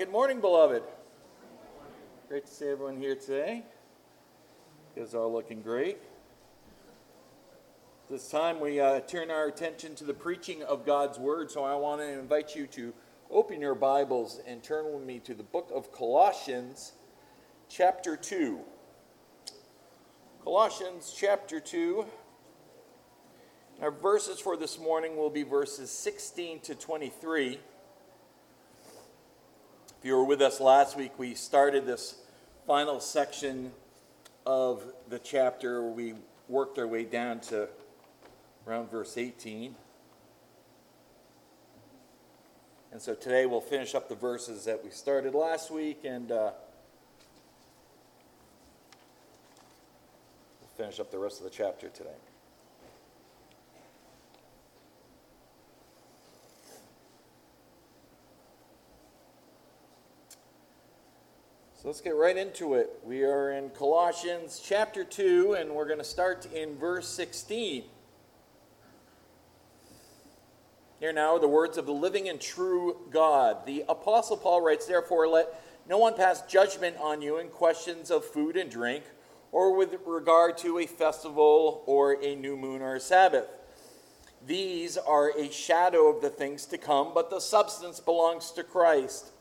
Good morning, beloved. Great to see everyone here today. You guys are looking great. This time we uh, turn our attention to the preaching of God's Word, so I want to invite you to open your Bibles and turn with me to the book of Colossians, chapter 2. Colossians chapter 2. Our verses for this morning will be verses 16 to 23. If you were with us last week, we started this final section of the chapter. We worked our way down to around verse 18. And so today we'll finish up the verses that we started last week and uh, we'll finish up the rest of the chapter today. So let's get right into it. We are in Colossians chapter 2, and we're going to start in verse 16. Here now are the words of the living and true God. The Apostle Paul writes, Therefore, let no one pass judgment on you in questions of food and drink, or with regard to a festival, or a new moon, or a Sabbath. These are a shadow of the things to come, but the substance belongs to Christ.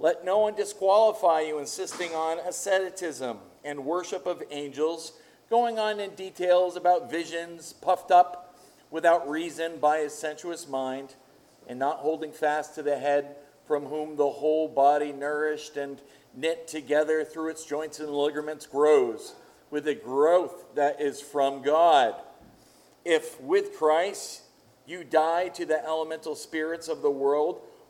Let no one disqualify you insisting on asceticism and worship of angels, going on in details about visions, puffed up without reason by a sensuous mind, and not holding fast to the head, from whom the whole body, nourished and knit together through its joints and ligaments, grows with a growth that is from God. If with Christ you die to the elemental spirits of the world,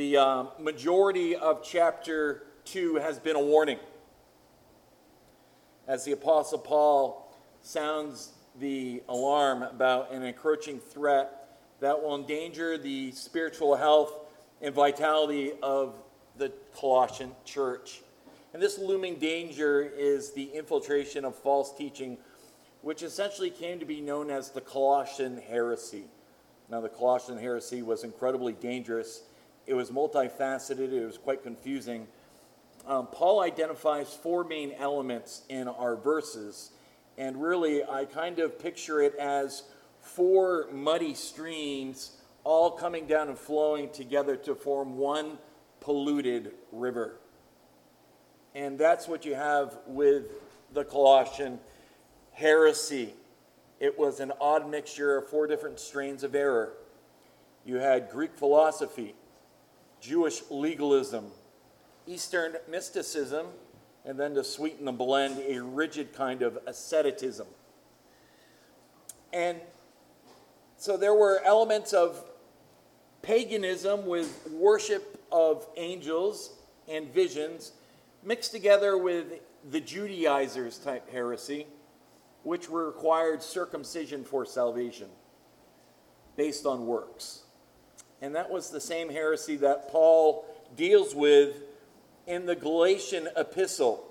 The um, majority of chapter 2 has been a warning. As the Apostle Paul sounds the alarm about an encroaching threat that will endanger the spiritual health and vitality of the Colossian church. And this looming danger is the infiltration of false teaching, which essentially came to be known as the Colossian heresy. Now, the Colossian heresy was incredibly dangerous it was multifaceted, it was quite confusing. Um, Paul identifies four main elements in our verses, and really I kind of picture it as four muddy streams all coming down and flowing together to form one polluted river. And that's what you have with the Colossian heresy. It was an odd mixture of four different strains of error. You had Greek philosophy, Jewish legalism, Eastern mysticism, and then to sweeten the blend, a rigid kind of asceticism. And so there were elements of paganism with worship of angels and visions mixed together with the Judaizers type heresy, which required circumcision for salvation based on works. And that was the same heresy that Paul deals with in the Galatian epistle.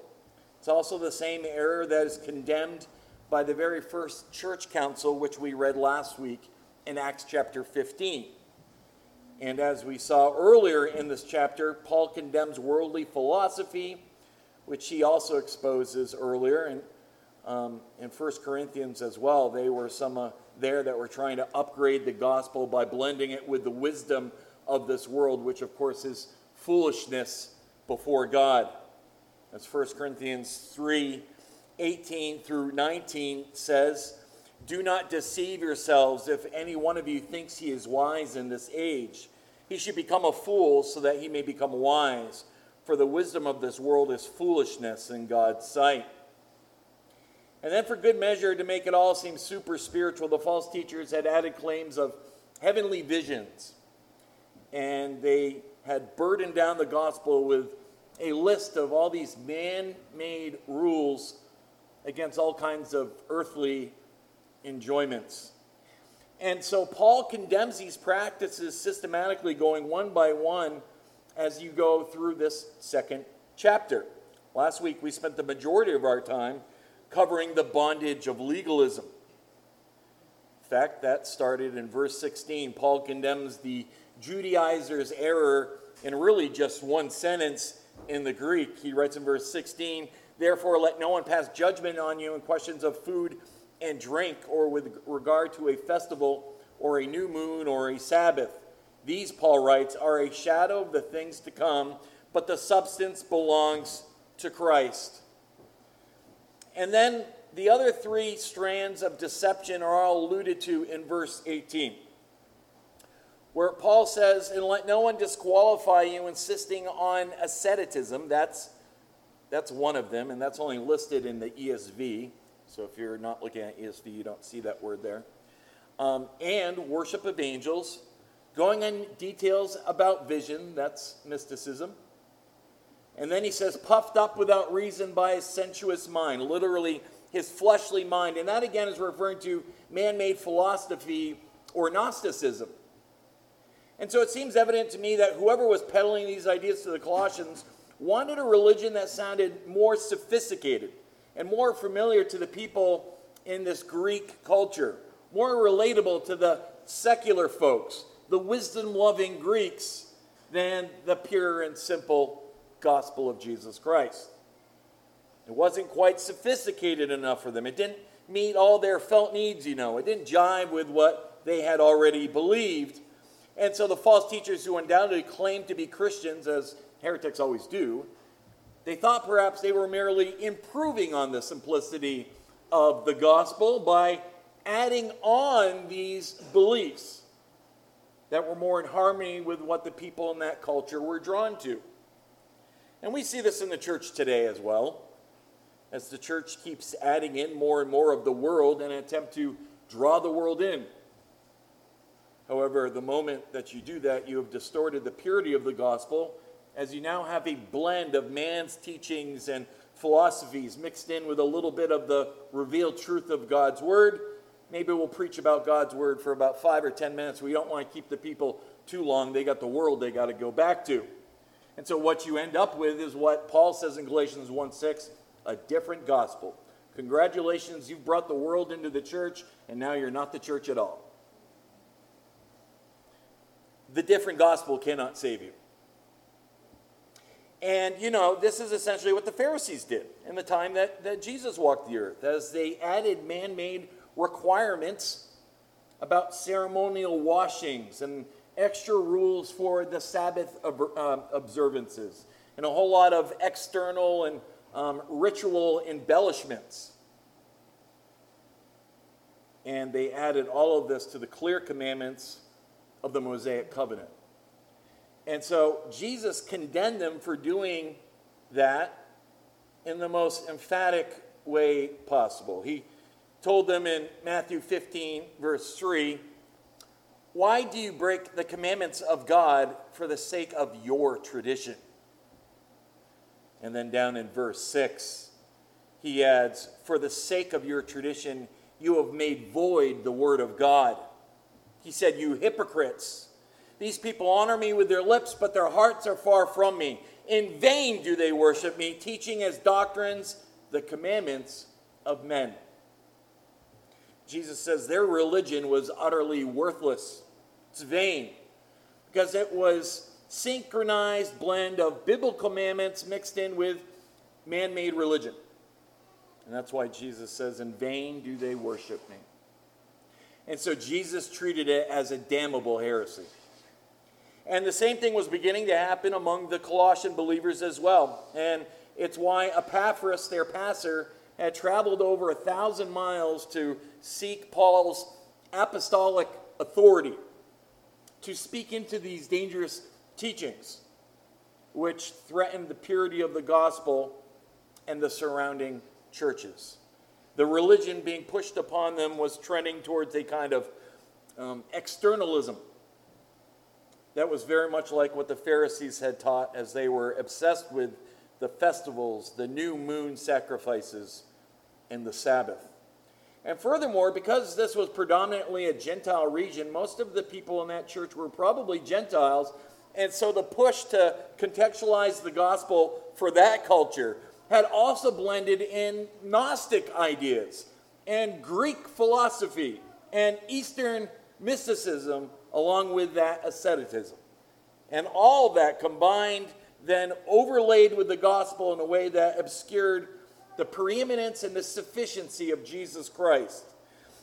It's also the same error that is condemned by the very first church council, which we read last week in Acts chapter 15. And as we saw earlier in this chapter, Paul condemns worldly philosophy, which he also exposes earlier in, um, in 1 Corinthians as well. They were some. Uh, there that were trying to upgrade the gospel by blending it with the wisdom of this world, which of course is foolishness before God. As 1 Corinthians 3 18 through 19 says, Do not deceive yourselves if any one of you thinks he is wise in this age. He should become a fool so that he may become wise. For the wisdom of this world is foolishness in God's sight. And then, for good measure, to make it all seem super spiritual, the false teachers had added claims of heavenly visions and they had burdened down the gospel with a list of all these man made rules against all kinds of earthly enjoyments. And so Paul condemns these practices systematically, going one by one as you go through this second chapter. Last week, we spent the majority of our time covering the bondage of legalism. In fact, that started in verse 16. Paul condemns the Judaizers' error in really just one sentence in the Greek. He writes in verse 16, Therefore, let no one pass judgment on you in questions of food and drink, or with regard to a festival, or a new moon, or a Sabbath. These, Paul writes, are a shadow of the things to come, but the substance belongs to Christ. And then the other three strands of deception are all alluded to in verse 18, where Paul says, And let no one disqualify you insisting on asceticism. That's, that's one of them, and that's only listed in the ESV. So if you're not looking at ESV, you don't see that word there. Um, and worship of angels, going in details about vision, that's mysticism. And then he says, puffed up without reason by a sensuous mind, literally his fleshly mind. And that again is referring to man made philosophy or Gnosticism. And so it seems evident to me that whoever was peddling these ideas to the Colossians wanted a religion that sounded more sophisticated and more familiar to the people in this Greek culture, more relatable to the secular folks, the wisdom loving Greeks, than the pure and simple gospel of Jesus Christ. It wasn't quite sophisticated enough for them. It didn't meet all their felt needs, you know. It didn't jive with what they had already believed. And so the false teachers who undoubtedly claimed to be Christians, as heretics always do, they thought perhaps they were merely improving on the simplicity of the gospel by adding on these beliefs that were more in harmony with what the people in that culture were drawn to. And we see this in the church today as well, as the church keeps adding in more and more of the world in an attempt to draw the world in. However, the moment that you do that, you have distorted the purity of the gospel as you now have a blend of man's teachings and philosophies mixed in with a little bit of the revealed truth of God's word. Maybe we'll preach about God's word for about five or ten minutes. We don't want to keep the people too long. They got the world they got to go back to. And so what you end up with is what Paul says in Galatians 1 6, a different gospel. Congratulations, you've brought the world into the church, and now you're not the church at all. The different gospel cannot save you. And, you know, this is essentially what the Pharisees did in the time that, that Jesus walked the earth, as they added man made requirements about ceremonial washings and extra rules for the Sabbath um, observances and a whole lot of external and um, ritual embellishments. And they added all of this to the clear commandments of the Mosaic covenant. And so Jesus condemned them for doing that in the most emphatic way possible. He told them in Matthew 15, verse 3, Why do you break the commandments of God for the sake of your tradition? And then down in verse 6, he adds, For the sake of your tradition, you have made void the word of God. He said, You hypocrites. These people honor me with their lips, but their hearts are far from me. In vain do they worship me, teaching as doctrines the commandments of men. Jesus says their religion was utterly worthless. It's vain because it was synchronized blend of biblical commandments mixed in with man-made religion. And that's why Jesus says, In vain do they worship me. And so Jesus treated it as a damnable heresy. And the same thing was beginning to happen among the Colossian believers as well. And it's why Epaphras, their pastor, had traveled over a thousand miles to seek Paul's apostolic authority to speak into these dangerous teachings, which threatened the purity of the gospel and the surrounding churches. The religion being pushed upon them was trending towards a kind of um, externalism That was very much like what the Pharisees had taught as they were obsessed with the festivals, the new moon sacrifices, and the Sabbath. And furthermore, because this was predominantly a Gentile region, most of the people in that church were probably Gentiles. And so the push to contextualize the gospel for that culture had also blended in Gnostic ideas and Greek philosophy and Eastern mysticism along with that asceticism. And all that combined, then overlaid with the gospel in a way that obscured the preeminence and the sufficiency of Jesus Christ.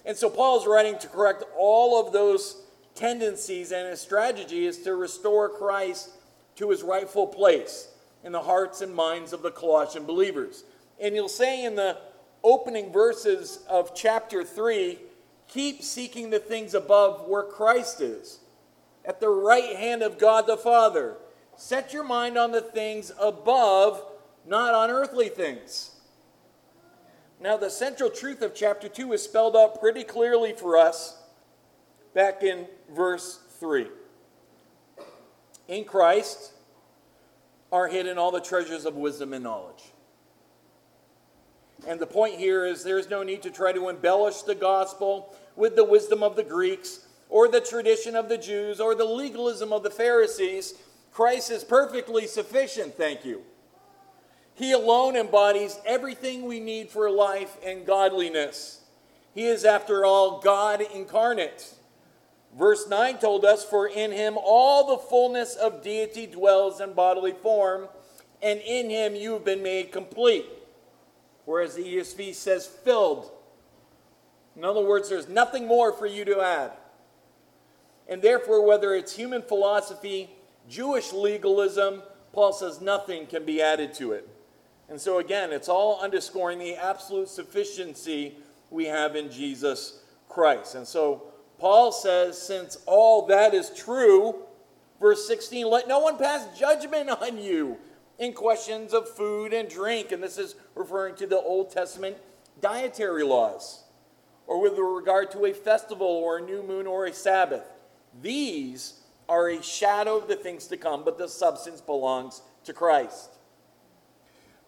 And so Paul is writing to correct all of those tendencies, and his strategy is to restore Christ to his rightful place in the hearts and minds of the Colossian believers. And you'll say in the opening verses of chapter 3 keep seeking the things above where Christ is, at the right hand of God the Father. Set your mind on the things above, not on earthly things. Now, the central truth of chapter 2 is spelled out pretty clearly for us back in verse 3. In Christ are hidden all the treasures of wisdom and knowledge. And the point here is there's no need to try to embellish the gospel with the wisdom of the Greeks or the tradition of the Jews or the legalism of the Pharisees. Christ is perfectly sufficient, thank you. He alone embodies everything we need for life and godliness. He is, after all, God incarnate. Verse 9 told us, For in him all the fullness of deity dwells in bodily form, and in him you have been made complete. Whereas the ESV says, filled. In other words, there's nothing more for you to add. And therefore, whether it's human philosophy, Jewish legalism, Paul says nothing can be added to it. And so, again, it's all underscoring the absolute sufficiency we have in Jesus Christ. And so, Paul says, since all that is true, verse 16, let no one pass judgment on you in questions of food and drink. And this is referring to the Old Testament dietary laws, or with regard to a festival or a new moon or a Sabbath. These are a shadow of the things to come, but the substance belongs to Christ.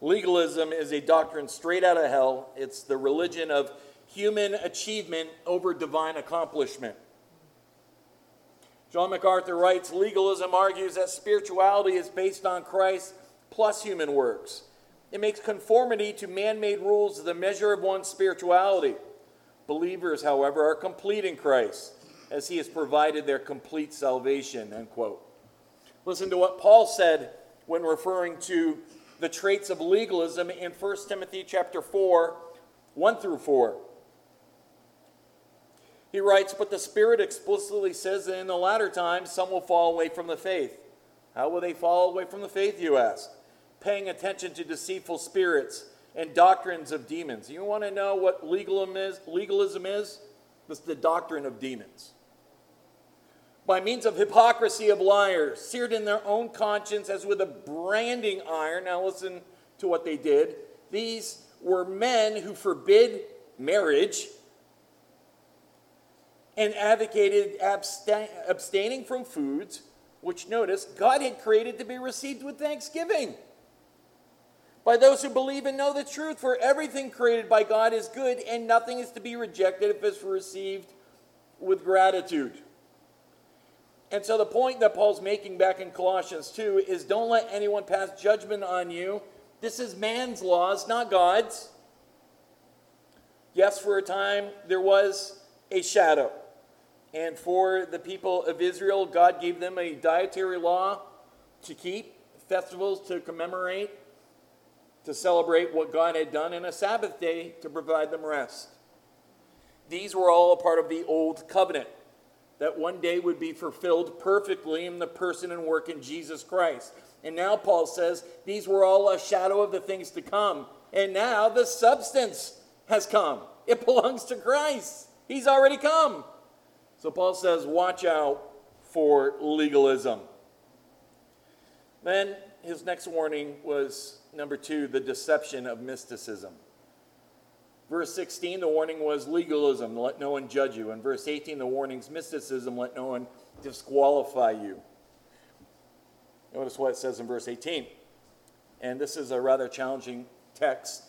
Legalism is a doctrine straight out of hell. It's the religion of human achievement over divine accomplishment. John MacArthur writes Legalism argues that spirituality is based on Christ plus human works. It makes conformity to man made rules the measure of one's spirituality. Believers, however, are complete in Christ as he has provided their complete salvation. End quote. Listen to what Paul said when referring to the traits of legalism in 1 Timothy chapter 4, 1 through 4. He writes, But the Spirit explicitly says that in the latter times some will fall away from the faith. How will they fall away from the faith, you ask? Paying attention to deceitful spirits and doctrines of demons. You want to know what legalism is? Legalism is? It's the doctrine of demons by means of hypocrisy of liars, seared in their own conscience as with a branding iron. Now, listen to what they did. These were men who forbid marriage and advocated abstain- abstaining from foods which, notice, God had created to be received with thanksgiving by those who believe and know the truth. For everything created by God is good, and nothing is to be rejected if it's received with gratitude. And so the point that Paul's making back in Colossians 2 is don't let anyone pass judgment on you. This is man's laws, not God's. Yes, for a time there was a shadow. And for the people of Israel, God gave them a dietary law to keep, festivals to commemorate, to celebrate what God had done, and a Sabbath day to provide them rest. These were all a part of the old covenant that one day would be fulfilled perfectly in the person and work in Jesus Christ. And now Paul says these were all a shadow of the things to come. And now the substance has come. It belongs to Christ. He's already come. So Paul says, watch out for legalism. Then his next warning was number two the deception of mysticism. Verse 16, the warning was legalism, let no one judge you. And verse 18, the warning's mysticism, let no one disqualify you. Notice what it says in verse 18. And this is a rather challenging text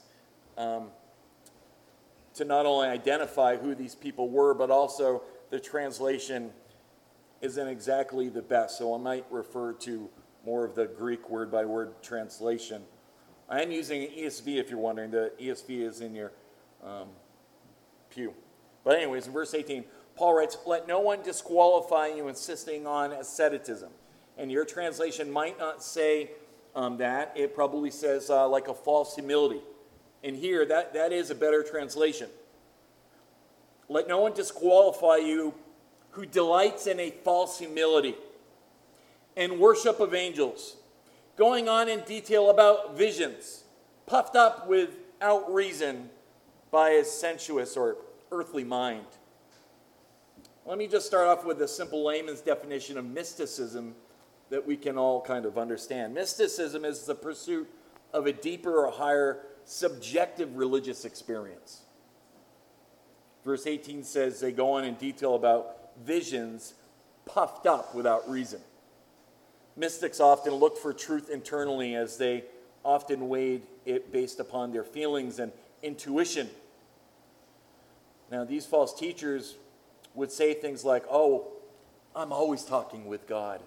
um, to not only identify who these people were, but also the translation isn't exactly the best. So I might refer to more of the Greek word by word translation. I am using an ESV if you're wondering. The ESV is in your um, pew. But, anyways, in verse 18, Paul writes, Let no one disqualify you insisting on asceticism. And your translation might not say um, that, it probably says uh, like a false humility. And here, that, that is a better translation. Let no one disqualify you who delights in a false humility and worship of angels, going on in detail about visions, puffed up without reason by a sensuous or earthly mind. Let me just start off with a simple layman's definition of mysticism that we can all kind of understand. Mysticism is the pursuit of a deeper or higher subjective religious experience. Verse 18 says they go on in detail about visions puffed up without reason. Mystics often look for truth internally as they often weighed it based upon their feelings and intuition. Now, these false teachers would say things like, Oh, I'm always talking with God.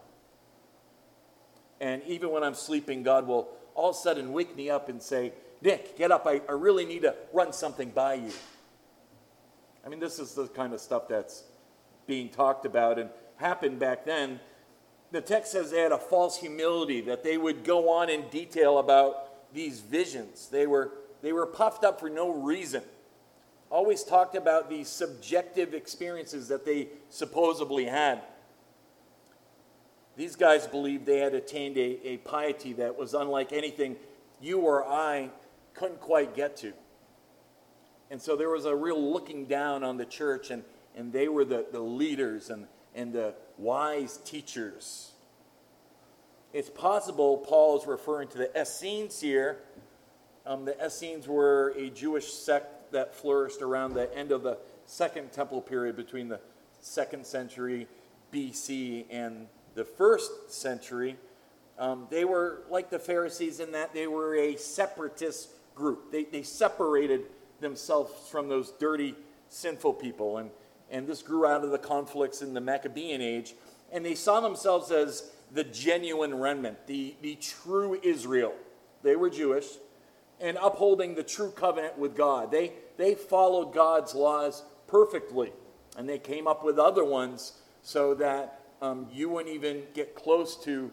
And even when I'm sleeping, God will all of a sudden wake me up and say, Nick, get up. I, I really need to run something by you. I mean, this is the kind of stuff that's being talked about and happened back then. The text says they had a false humility, that they would go on in detail about these visions. They were, they were puffed up for no reason. Always talked about these subjective experiences that they supposedly had. These guys believed they had attained a, a piety that was unlike anything you or I couldn't quite get to. And so there was a real looking down on the church, and, and they were the, the leaders and, and the wise teachers. It's possible Paul is referring to the Essenes here. Um, the Essenes were a Jewish sect that flourished around the end of the Second Temple period between the second century BC and the first century. Um, they were like the Pharisees in that they were a separatist group. They, they separated themselves from those dirty, sinful people. And, and this grew out of the conflicts in the Maccabean age. And they saw themselves as the genuine remnant, the, the true Israel. They were Jewish and upholding the true covenant with God. They, they followed God's laws perfectly. And they came up with other ones so that um, you wouldn't even get close to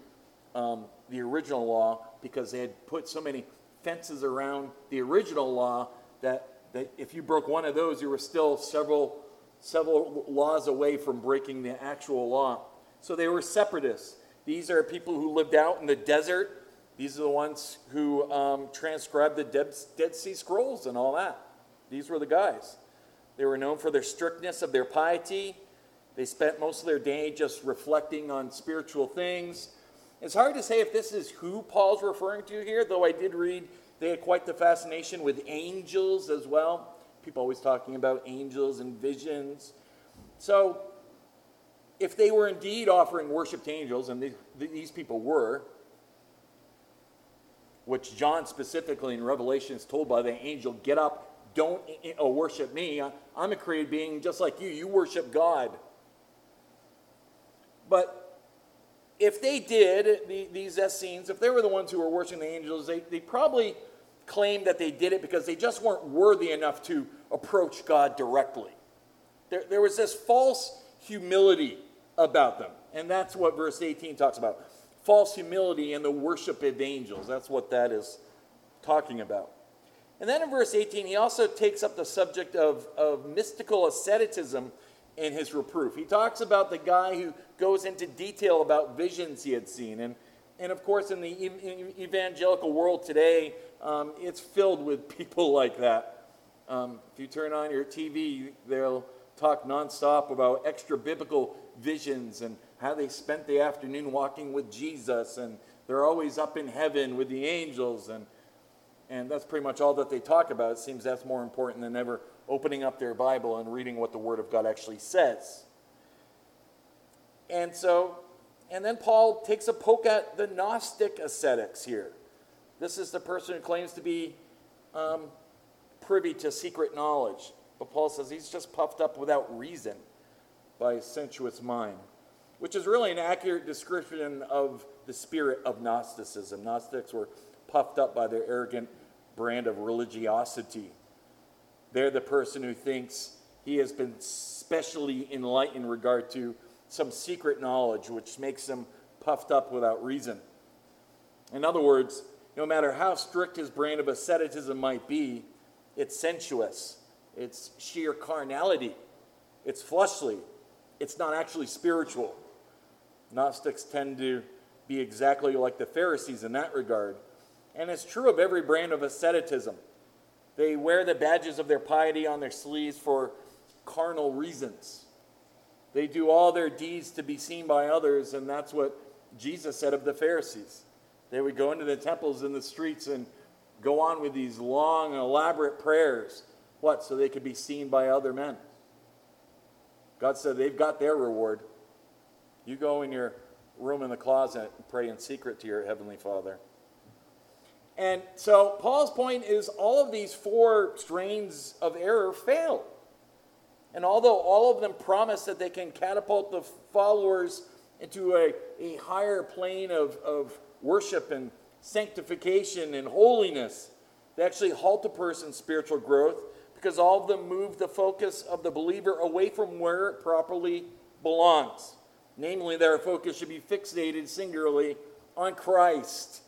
um, the original law because they had put so many fences around the original law that that if you broke one of those, you were still several, several laws away from breaking the actual law. So they were separatists. These are people who lived out in the desert. These are the ones who um, transcribed the Dead, Dead Sea Scrolls and all that. These were the guys. They were known for their strictness of their piety. They spent most of their day just reflecting on spiritual things. It's hard to say if this is who Paul's referring to here, though I did read they had quite the fascination with angels as well. People always talking about angels and visions. So, if they were indeed offering worship to angels, and these people were, which John specifically in Revelation is told by the angel, get up, don't oh, worship me. I'm a created being just like you. You worship God. But if they did, the, these Essenes, if they were the ones who were worshiping the angels, they, they probably claimed that they did it because they just weren't worthy enough to approach God directly. There, there was this false humility about them. And that's what verse 18 talks about false humility and the worship of angels. That's what that is talking about. And then in verse 18, he also takes up the subject of, of mystical asceticism in his reproof. He talks about the guy who goes into detail about visions he had seen. And, and of course, in the evangelical world today, um, it's filled with people like that. Um, if you turn on your TV, they'll talk nonstop about extra biblical visions and how they spent the afternoon walking with Jesus, and they're always up in heaven with the angels, and and that's pretty much all that they talk about. It seems that's more important than ever opening up their Bible and reading what the Word of God actually says. And so And then Paul takes a poke at the Gnostic ascetics here. This is the person who claims to be um, privy to secret knowledge. But Paul says he's just puffed up without reason by a sensuous mind, which is really an accurate description of the spirit of Gnosticism. Gnostics were puffed up by their arrogant brand of religiosity. They're the person who thinks he has been specially enlightened in regard to some secret knowledge, which makes them puffed up without reason. In other words, no matter how strict his brand of asceticism might be, it's sensuous, it's sheer carnality, it's fleshly, it's not actually spiritual. Gnostics tend to be exactly like the Pharisees in that regard. And it's true of every brand of asceticism. They wear the badges of their piety on their sleeves for carnal reasons. They do all their deeds to be seen by others, and that's what Jesus said of the Pharisees. They would go into the temples and the streets and go on with these long, elaborate prayers. What? So they could be seen by other men. God said they've got their reward. You go in your room in the closet and pray in secret to your Heavenly Father. And so Paul's point is all of these four strains of error fail. And although all of them promise that they can catapult the followers into a, a higher plane of, of worship and sanctification and holiness, they actually halt a person's spiritual growth because all of them move the focus of the believer away from where it properly belongs. Namely, that our focus should be fixated singularly on Christ.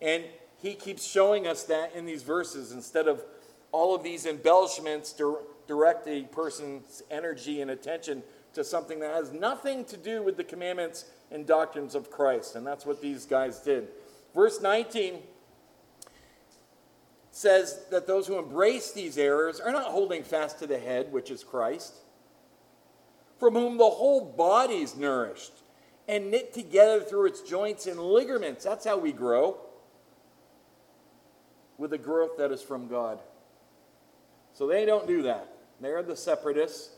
And he keeps showing us that in these verses instead of all of these embellishments to direct a person's energy and attention to something that has nothing to do with the commandments and doctrines of Christ. And that's what these guys did. Verse 19 says that those who embrace these errors are not holding fast to the head, which is Christ, from whom the whole body is nourished and knit together through its joints and ligaments. That's how we grow, with a growth that is from God. So they don't do that. They're the separatists.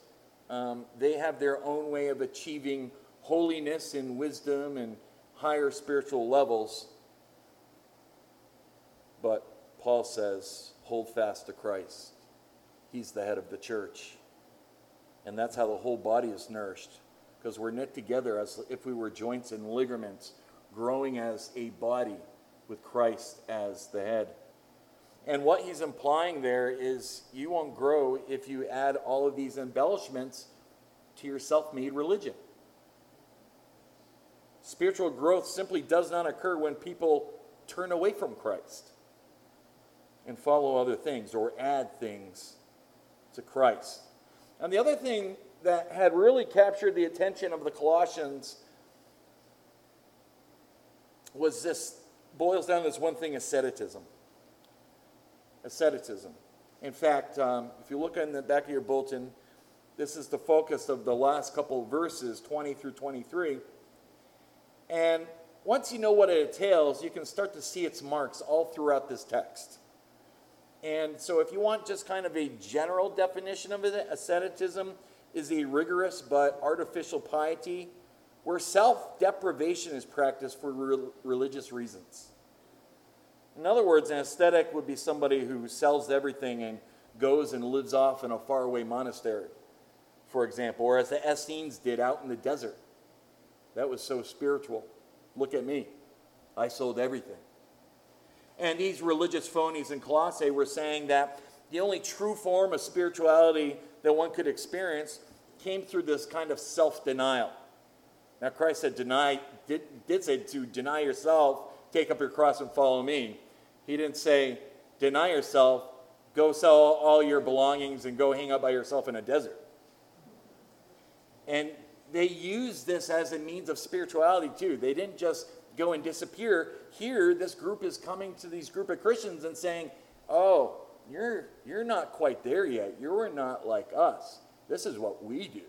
Um, they have their own way of achieving holiness and wisdom and higher spiritual levels. But Paul says, hold fast to Christ. He's the head of the church. And that's how the whole body is nourished, because we're knit together as if we were joints and ligaments, growing as a body with Christ as the head. And what he's implying there is you won't grow if you add all of these embellishments to your self made religion. Spiritual growth simply does not occur when people turn away from Christ and follow other things or add things to Christ. And the other thing that had really captured the attention of the Colossians was this boils down to this one thing asceticism asceticism. In fact, um, if you look in the back of your bulletin, this is the focus of the last couple verses, 20 through 23. And once you know what it entails, you can start to see its marks all throughout this text. And so, if you want just kind of a general definition of it, asceticism is a rigorous but artificial piety where self deprivation is practiced for re- religious reasons. In other words, an ascetic would be somebody who sells everything and goes and lives off in a faraway monastery, for example, or as the Essenes did out in the desert. That was so spiritual. Look at me. I sold everything. And these religious phonies in Colossae were saying that the only true form of spirituality that one could experience came through this kind of self denial. Now, Christ said, deny, did, did say to deny yourself take up your cross and follow me. He didn't say, deny yourself, go sell all your belongings and go hang out by yourself in a desert. And they used this as a means of spirituality too. They didn't just go and disappear. Here, this group is coming to these group of Christians and saying, Oh, you're, you're not quite there yet. You're not like us. This is what we do.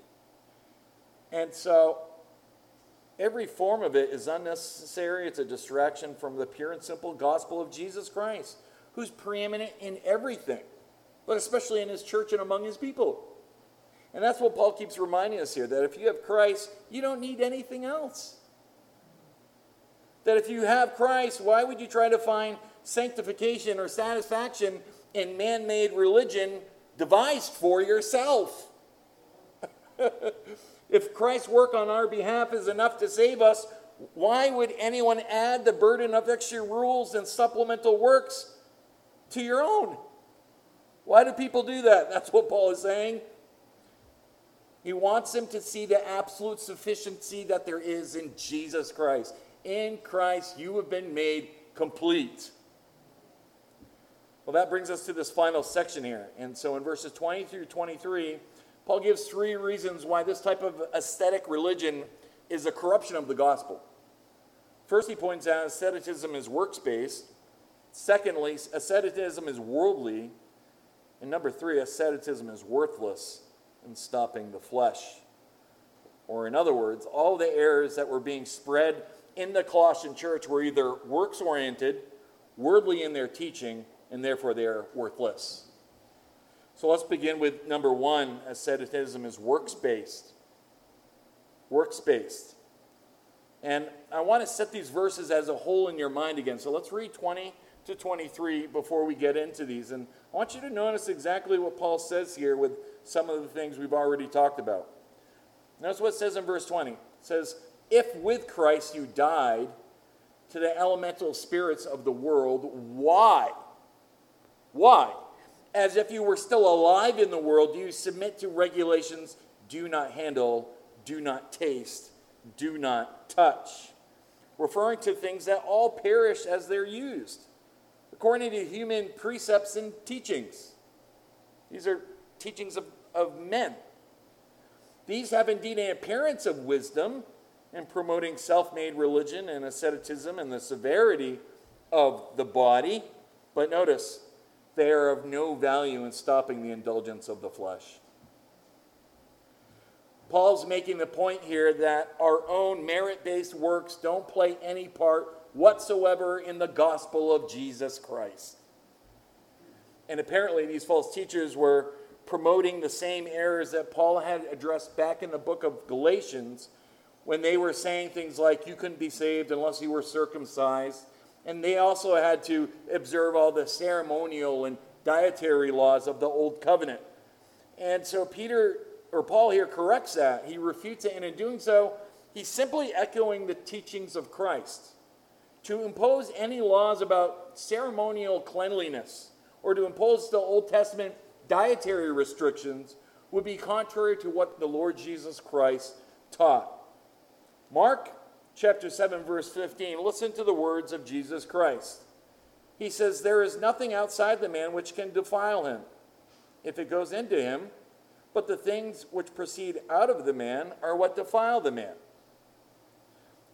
And so Every form of it is unnecessary. It's a distraction from the pure and simple gospel of Jesus Christ, who's preeminent in everything, but especially in his church and among his people. And that's what Paul keeps reminding us here that if you have Christ, you don't need anything else. That if you have Christ, why would you try to find sanctification or satisfaction in man made religion devised for yourself? if Christ's work on our behalf is enough to save us, why would anyone add the burden of extra rules and supplemental works to your own? Why do people do that? That's what Paul is saying. He wants them to see the absolute sufficiency that there is in Jesus Christ. In Christ, you have been made complete. Well, that brings us to this final section here. And so in verses 20 through 23, Paul gives three reasons why this type of ascetic religion is a corruption of the gospel. First, he points out asceticism is works based. Secondly, asceticism is worldly. And number three, asceticism is worthless in stopping the flesh. Or, in other words, all the errors that were being spread in the Colossian church were either works oriented, worldly in their teaching, and therefore they are worthless. So let's begin with number one asceticism is works based. Works based. And I want to set these verses as a whole in your mind again. So let's read 20 to 23 before we get into these. And I want you to notice exactly what Paul says here with some of the things we've already talked about. Notice what it says in verse 20. It says, If with Christ you died to the elemental spirits of the world, why? Why? As if you were still alive in the world, do you submit to regulations do not handle, do not taste, do not touch? Referring to things that all perish as they're used, according to human precepts and teachings. These are teachings of, of men. These have indeed an appearance of wisdom in promoting self made religion and asceticism and the severity of the body. But notice, they are of no value in stopping the indulgence of the flesh. Paul's making the point here that our own merit based works don't play any part whatsoever in the gospel of Jesus Christ. And apparently, these false teachers were promoting the same errors that Paul had addressed back in the book of Galatians when they were saying things like, you couldn't be saved unless you were circumcised. And they also had to observe all the ceremonial and dietary laws of the old covenant. And so Peter or Paul here corrects that. He refutes it, and in doing so, he's simply echoing the teachings of Christ. To impose any laws about ceremonial cleanliness or to impose the Old Testament dietary restrictions would be contrary to what the Lord Jesus Christ taught. Mark chapter 7, verse 15, listen to the words of Jesus Christ. He says, There is nothing outside the man which can defile him if it goes into him, but the things which proceed out of the man are what defile the man.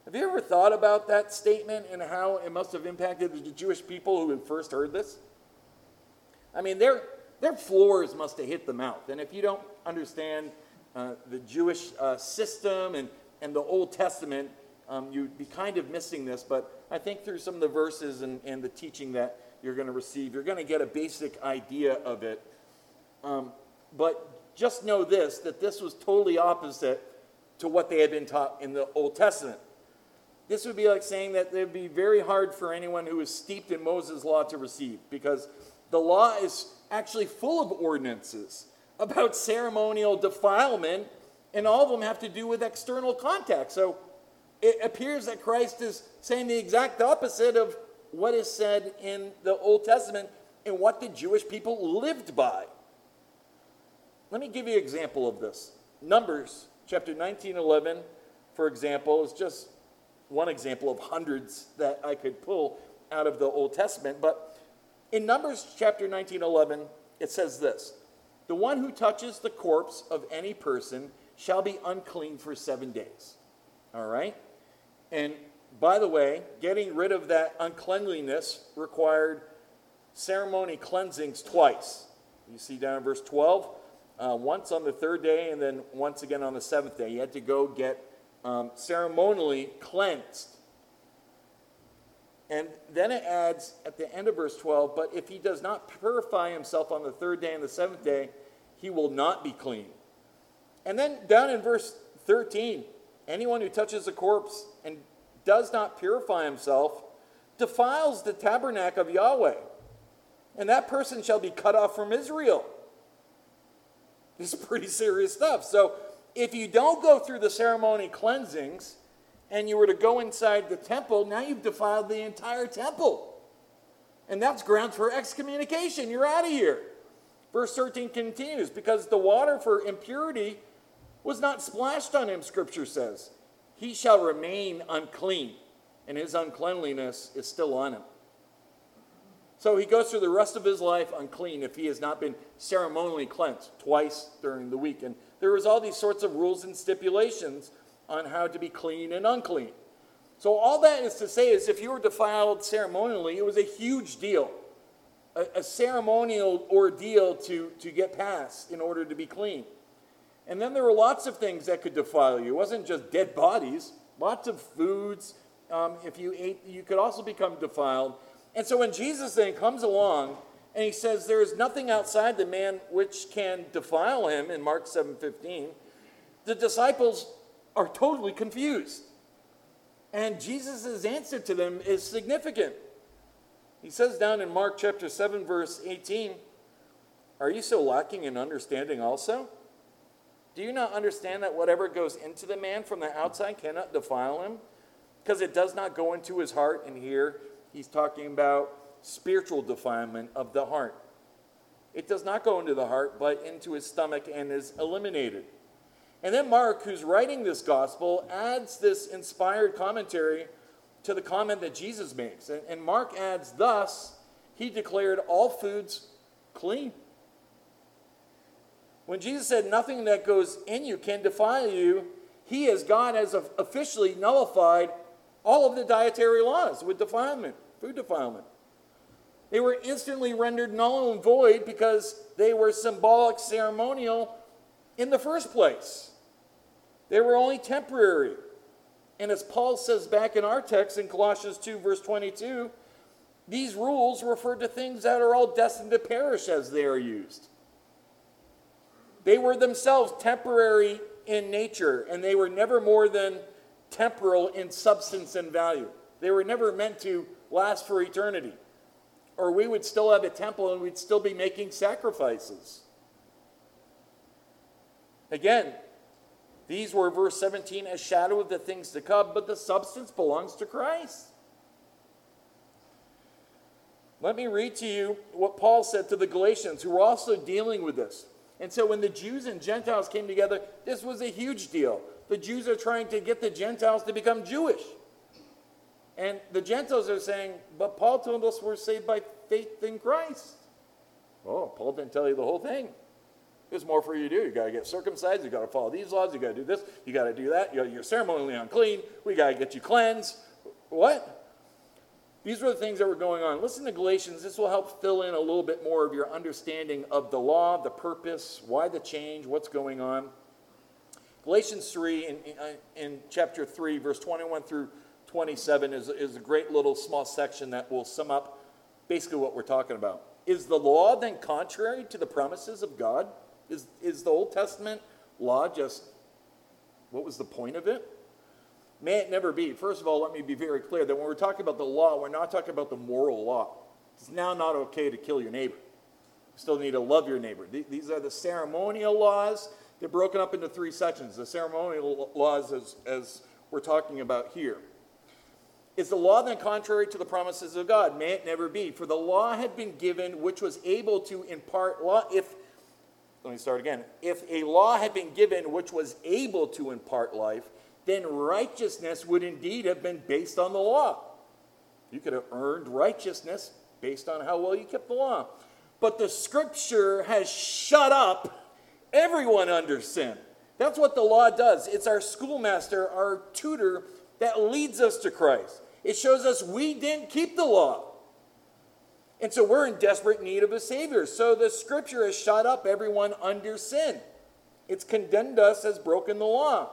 Have you ever thought about that statement and how it must have impacted the Jewish people who had first heard this? I mean, their, their floors must have hit the mouth. And if you don't understand uh, the Jewish uh, system and, and the Old Testament, um, you'd be kind of missing this. But I think through some of the verses and, and the teaching that you're going to receive, you're going to get a basic idea of it. Um, but just know this that this was totally opposite to what they had been taught in the Old Testament. This would be like saying that it would be very hard for anyone who is steeped in Moses' law to receive because the law is actually full of ordinances about ceremonial defilement, and all of them have to do with external contact. So it appears that Christ is saying the exact opposite of what is said in the Old Testament and what the Jewish people lived by. Let me give you an example of this. Numbers chapter 19, 11, for example, is just one example of hundreds that I could pull out of the Old Testament. But in Numbers chapter 19, 11, it says this The one who touches the corpse of any person shall be unclean for seven days. All right? And by the way, getting rid of that uncleanliness required ceremony cleansings twice. You see down in verse 12, uh, once on the third day and then once again on the seventh day. You had to go get um, ceremonially cleansed. And then it adds at the end of verse 12, but if he does not purify himself on the third day and the seventh day, he will not be clean. And then down in verse 13, anyone who touches a corpse and does not purify himself defiles the tabernacle of Yahweh, and that person shall be cut off from Israel. This is pretty serious stuff. So, if you don't go through the ceremony cleansings and you were to go inside the temple, now you've defiled the entire temple. And that's grounds for excommunication. You're out of here. Verse 13 continues because the water for impurity was not splashed on him, Scripture says. He shall remain unclean, and his uncleanliness is still on him. So he goes through the rest of his life unclean if he has not been ceremonially cleansed twice during the week. And there was all these sorts of rules and stipulations on how to be clean and unclean. So all that is to say is if you were defiled ceremonially, it was a huge deal. A, a ceremonial ordeal to, to get past in order to be clean. And then there were lots of things that could defile you. It wasn't just dead bodies, lots of foods. Um, if you ate, you could also become defiled. And so when Jesus then comes along and he says there is nothing outside the man which can defile him in Mark 7:15, the disciples are totally confused. And Jesus' answer to them is significant. He says down in Mark chapter 7 verse 18, "Are you so lacking in understanding also? Do you not understand that whatever goes into the man from the outside cannot defile him, because it does not go into his heart and here he's talking about spiritual defilement of the heart. It does not go into the heart, but into his stomach and is eliminated. And then Mark, who's writing this gospel, adds this inspired commentary to the comment that Jesus makes. And, Mark adds, Thus, he declared all foods clean. When Jesus said, Nothing that goes in you can defile you, he, as God, has officially nullified all of the dietary laws with defilement food defilement. They were instantly rendered null and void because they were symbolic, ceremonial in the first place. They were only temporary. And as Paul says back in our text in Colossians 2, verse 22, these rules refer to things that are all destined to perish as they are used. They were themselves temporary in nature, and they were never more than temporal in substance and value. They were never meant to last for eternity. Or we would still have a temple and we'd still be making sacrifices. Again, these were, verse 17, a shadow of the things to come, but the substance belongs to Christ. Let me read to you what Paul said to the Galatians, who were also dealing with this. And so, when the Jews and Gentiles came together, this was a huge deal. The Jews are trying to get the Gentiles to become Jewish. And the Gentiles are saying, but Paul told us we're saved by faith in Christ. Oh, Paul didn't tell you the whole thing. There's more for you to do. You got to get circumcised. You got to follow these laws. You got to do this. You got to do that. You're ceremonially unclean. We got to get you cleansed. What? These were the things that were going on. Listen to Galatians. This will help fill in a little bit more of your understanding of the law, the purpose, why the change, what's going on. Galatians 3, in, in, chapter 3, verse 21 through 27 is, is a great little small section that will sum up basically what we're talking about. Is the law then contrary to the promises of God? Is, is the Old Testament law just, what was the point of it? May it never be. First of all, let me be very clear that when we're talking about the law, we're not talking about the moral law. It's now not okay to kill your neighbor. You still need to love your neighbor. These are the ceremonial laws. They're broken up into three sections. The ceremonial laws, as, as we're talking about here. Is the law then contrary to the promises of God? May it never be. For the law had been given which was able to impart law. If, let me start again. If a law had been given which was able to impart life, then righteousness would indeed have been based on the law. You could have earned righteousness based on how well you kept the law. But the scripture has shut up everyone under sin. That's what the law does. It's our schoolmaster, our tutor that leads us to Christ. It shows us we didn't keep the law. And so we're in desperate need of a Savior. So the scripture has shut up everyone under sin. It's condemned us as broken the law.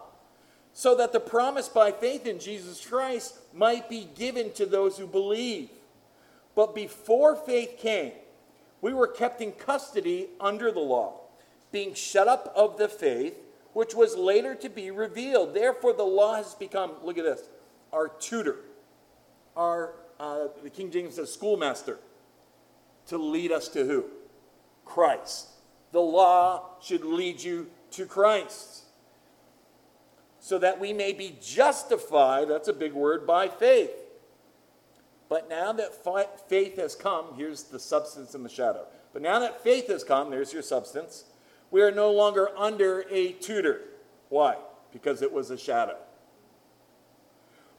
So that the promise by faith in Jesus Christ might be given to those who believe. But before faith came, we were kept in custody under the law, being shut up of the faith which was later to be revealed. Therefore, the law has become, look at this, our tutor, our, uh, the King James says, schoolmaster, to lead us to who? Christ. The law should lead you to Christ. So that we may be justified, that's a big word, by faith. But now that fi- faith has come, here's the substance and the shadow. But now that faith has come, there's your substance, we are no longer under a tutor. Why? Because it was a shadow.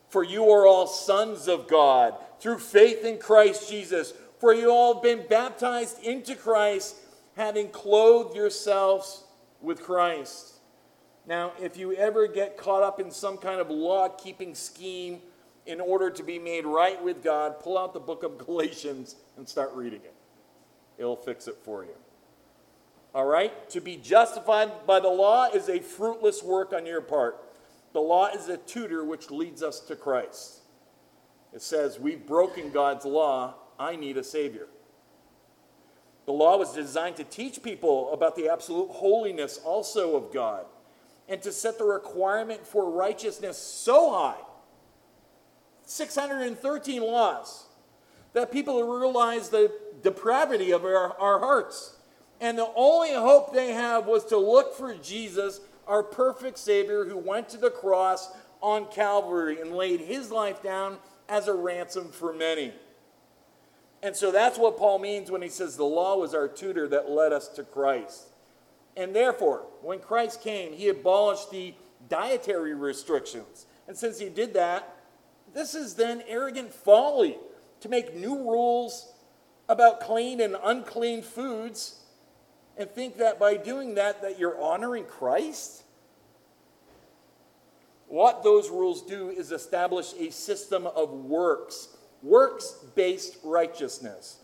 For you are all sons of God through faith in Christ Jesus. For you all have been baptized into Christ, having clothed yourselves with Christ. Now, if you ever get caught up in some kind of law keeping scheme in order to be made right with God, pull out the book of Galatians and start reading it. It'll fix it for you. All right? To be justified by the law is a fruitless work on your part. The law is a tutor which leads us to Christ. It says, We've broken God's law. I need a Savior. The law was designed to teach people about the absolute holiness also of God and to set the requirement for righteousness so high 613 laws that people realize the depravity of our, our hearts. And the only hope they have was to look for Jesus, our perfect Savior, who went to the cross on Calvary and laid his life down as a ransom for many. And so that's what Paul means when he says the law was our tutor that led us to Christ. And therefore, when Christ came, he abolished the dietary restrictions. And since he did that, this is then arrogant folly to make new rules about clean and unclean foods and think that by doing that that you're honoring Christ? What those rules do is establish a system of works works based righteousness.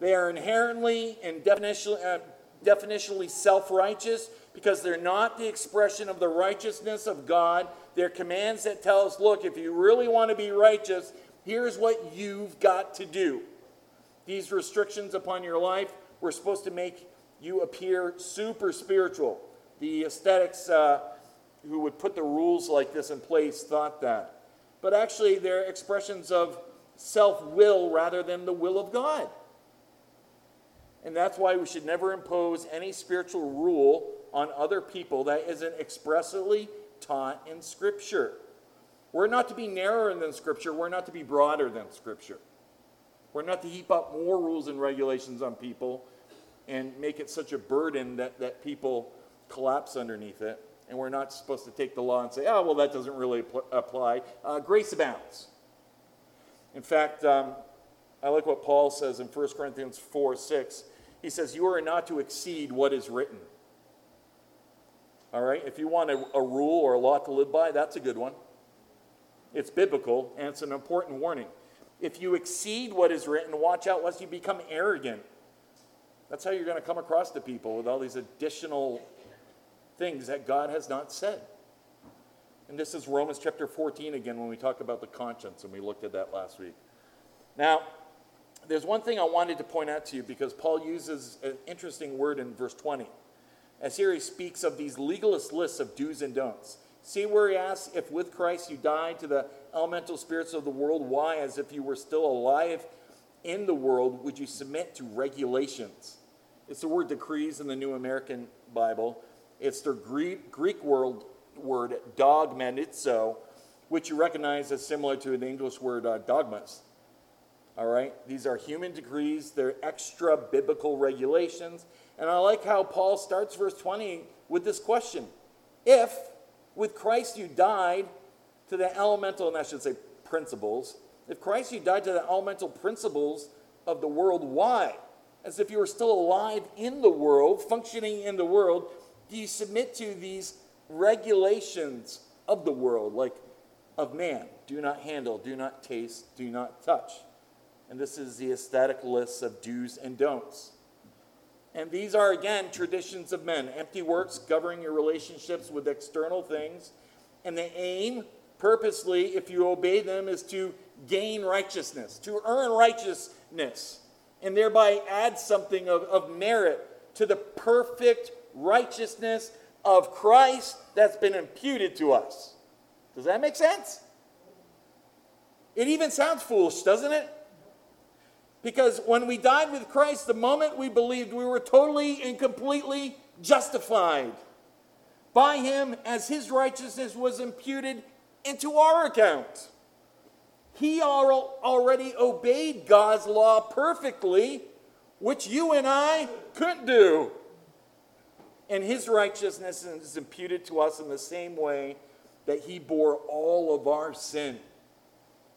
They are inherently and definitionally, uh, definitionally self righteous because they're not the expression of the righteousness of God. They're commands that tell us look, if you really want to be righteous, here's what you've got to do. These restrictions upon your life were supposed to make you appear super spiritual. The ascetics uh, who would put the rules like this in place thought that. But actually, they're expressions of self will rather than the will of God. And that's why we should never impose any spiritual rule on other people that isn't expressly taught in Scripture. We're not to be narrower than Scripture, we're not to be broader than Scripture. We're not to heap up more rules and regulations on people and make it such a burden that, that people collapse underneath it. And we're not supposed to take the law and say, oh, well, that doesn't really apply. Uh, grace abounds. In fact, um, I like what Paul says in 1 Corinthians 4 6. He says, You are not to exceed what is written. All right? If you want a, a rule or a law to live by, that's a good one. It's biblical, and it's an important warning. If you exceed what is written, watch out lest you become arrogant. That's how you're going to come across to people with all these additional things that God has not said. And this is Romans chapter 14 again when we talk about the conscience, and we looked at that last week. Now, there's one thing I wanted to point out to you because Paul uses an interesting word in verse 20. As here he speaks of these legalist lists of do's and don'ts. See where he asks, if with Christ you died to the elemental spirits of the world, why, as if you were still alive in the world, would you submit to regulations? It's the word decrees in the New American Bible. It's the Greek, Greek word, word dogmatizo, which you recognize as similar to the English word uh, dogmas. All right? These are human decrees, they're extra biblical regulations. And I like how Paul starts verse 20 with this question If with Christ you died to the elemental, and I should say principles, if Christ you died to the elemental principles of the world, why? As if you were still alive in the world, functioning in the world, do you submit to these regulations of the world, like of man? Do not handle, do not taste, do not touch. And this is the ascetic list of do's and don'ts. And these are, again, traditions of men empty works governing your relationships with external things. And the aim, purposely, if you obey them, is to gain righteousness, to earn righteousness, and thereby add something of, of merit to the perfect righteousness of Christ that's been imputed to us. Does that make sense? It even sounds foolish, doesn't it? Because when we died with Christ, the moment we believed, we were totally and completely justified by Him as His righteousness was imputed into our account. He already obeyed God's law perfectly, which you and I couldn't do. And His righteousness is imputed to us in the same way that He bore all of our sin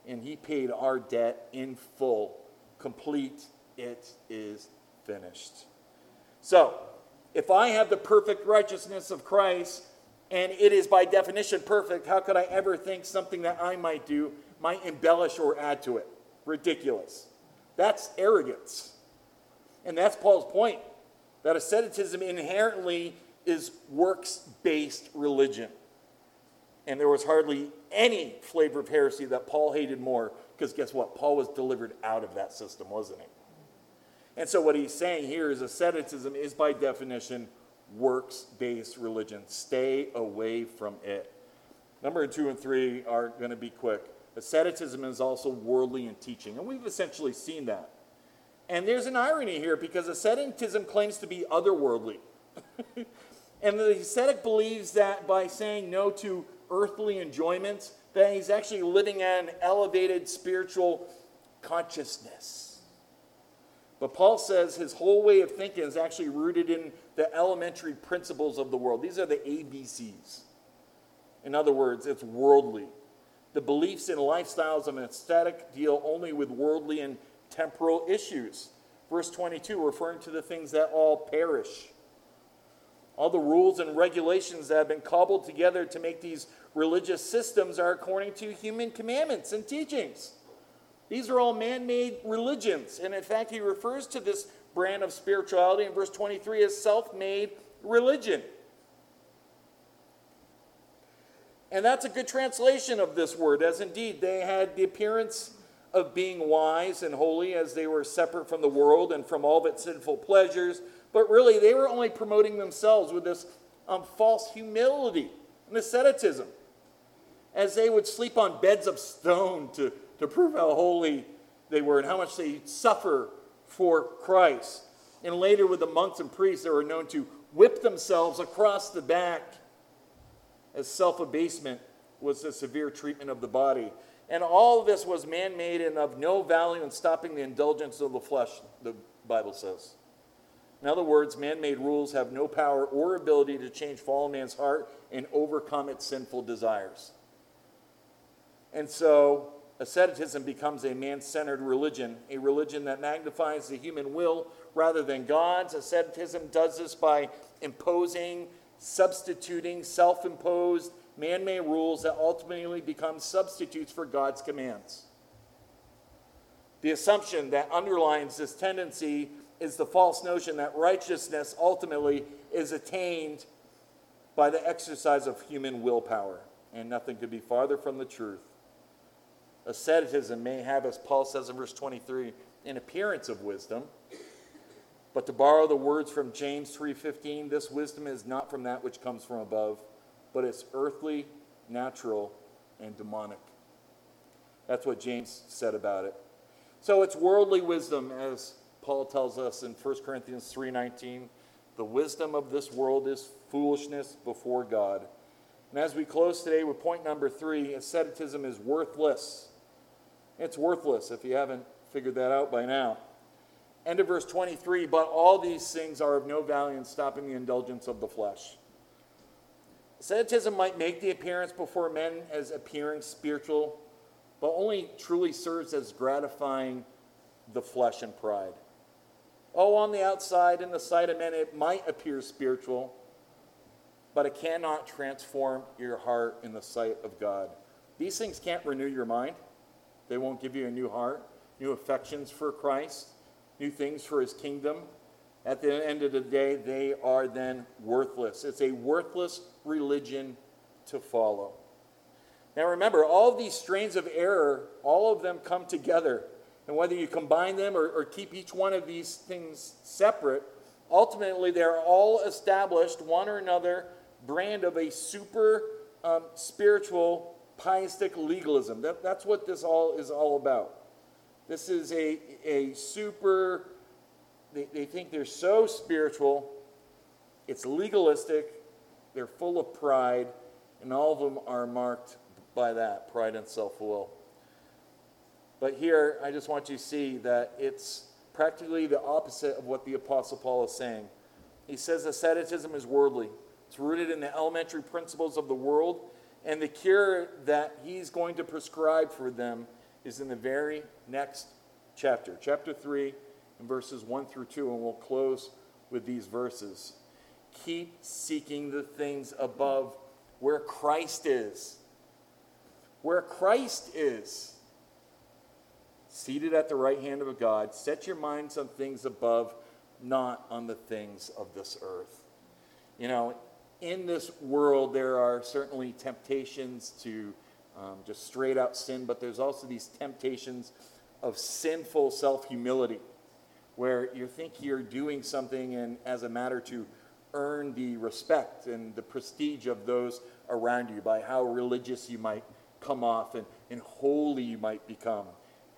and He paid our debt in full complete, it is finished. So, if I have the perfect righteousness of Christ, and it is by definition perfect, how could I ever think something that I might do might embellish or add to it? Ridiculous. That's arrogance. And that's Paul's point that asceticism inherently is works based religion. And there was hardly any flavor of heresy that Paul hated more because guess what? Paul was delivered out of that system, wasn't he? And so what he's saying here is asceticism is by definition works based religion. Stay away from it. Number two and three are going to be quick. Asceticism is also worldly in teaching, and we've essentially seen that. And there's an irony here because asceticism claims to be otherworldly. and the ascetic believes that by saying no to earthly enjoyments, that he's actually living an elevated spiritual consciousness. But Paul says his whole way of thinking is actually rooted in the elementary principles of the world. These are the ABCs. In other words, it's worldly. The beliefs and lifestyles of an ascetic deal only with worldly and temporal issues. Verse 22, referring to the things that all perish. All the rules and regulations that have been cobbled together to make these religious systems are according to human commandments and teachings. These are all man made religions. And in fact, he refers to this brand of spirituality in verse 23 as self made religion. And that's a good translation of this word, as indeed they had the appearance of being wise and holy as they were separate from the world and from all its sinful pleasures. But really, they were only promoting themselves with this um, false humility and asceticism as they would sleep on beds of stone to, to prove how holy they were and how much they suffer for Christ. And later, with the monks and priests, they were known to whip themselves across the back as self abasement was a severe treatment of the body. And all of this was man made and of no value in stopping the indulgence of the flesh, the Bible says. In other words, man made rules have no power or ability to change fallen man's heart and overcome its sinful desires. And so asceticism becomes a man centered religion, a religion that magnifies the human will rather than God's. Asceticism does this by imposing, substituting self imposed, man made rules that ultimately become substitutes for God's commands. The assumption that underlines this tendency is the false notion that righteousness ultimately is attained by the exercise of human willpower. And nothing could be farther from the truth. Asceticism may have, as Paul says in verse 23, an appearance of wisdom. But to borrow the words from James 3:15, this wisdom is not from that which comes from above, but it's earthly, natural, and demonic. That's what James said about it. So it's worldly wisdom as Paul tells us in 1 Corinthians 3:19, the wisdom of this world is foolishness before God. And as we close today with point number 3, asceticism is worthless. It's worthless if you haven't figured that out by now. End of verse 23 But all these things are of no value in stopping the indulgence of the flesh. Asceticism might make the appearance before men as appearing spiritual, but only truly serves as gratifying the flesh and pride. Oh, on the outside, in the sight of men, it might appear spiritual, but it cannot transform your heart in the sight of God. These things can't renew your mind. They won't give you a new heart, new affections for Christ, new things for his kingdom. At the end of the day, they are then worthless. It's a worthless religion to follow. Now remember, all these strains of error, all of them come together. And whether you combine them or, or keep each one of these things separate, ultimately they're all established, one or another, brand of a super um, spiritual, pietistic legalism. That, that's what this all is all about. This is a, a super, they, they think they're so spiritual, it's legalistic, they're full of pride, and all of them are marked by that pride and self will. But here, I just want you to see that it's practically the opposite of what the Apostle Paul is saying. He says asceticism is worldly, it's rooted in the elementary principles of the world, and the cure that he's going to prescribe for them is in the very next chapter, chapter 3, and verses 1 through 2, and we'll close with these verses. Keep seeking the things above where Christ is. Where Christ is seated at the right hand of God, set your minds on things above, not on the things of this earth. You know, in this world, there are certainly temptations to um, just straight out sin, but there's also these temptations of sinful self humility, where you think you're doing something and as a matter to earn the respect and the prestige of those around you by how religious you might come off and, and holy you might become.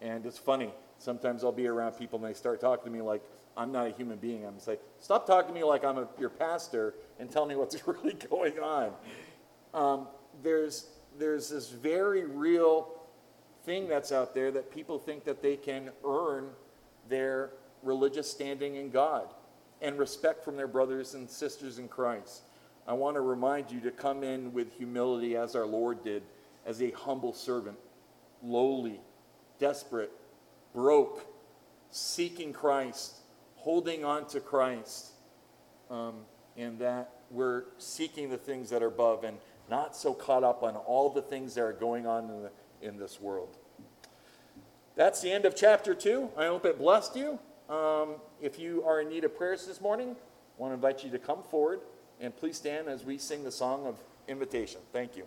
And it's funny. Sometimes I'll be around people and they start talking to me like I'm not a human being. I'm say, stop talking to me like I'm a, your pastor and tell me what's really going on. Um, there's there's this very real thing that's out there that people think that they can earn their religious standing in God and respect from their brothers and sisters in Christ. I want to remind you to come in with humility as our Lord did, as a humble servant, lowly, desperate, broke, seeking Christ, holding on to Christ, um, and that we're seeking the things that are above and not so caught up on all the things that are going on in, the, in this world. That's the end of chapter 2. I hope it blessed you. Um, if you are in need of prayers this morning, I want to invite you to come forward and please stand as we sing the song of invitation. Thank you.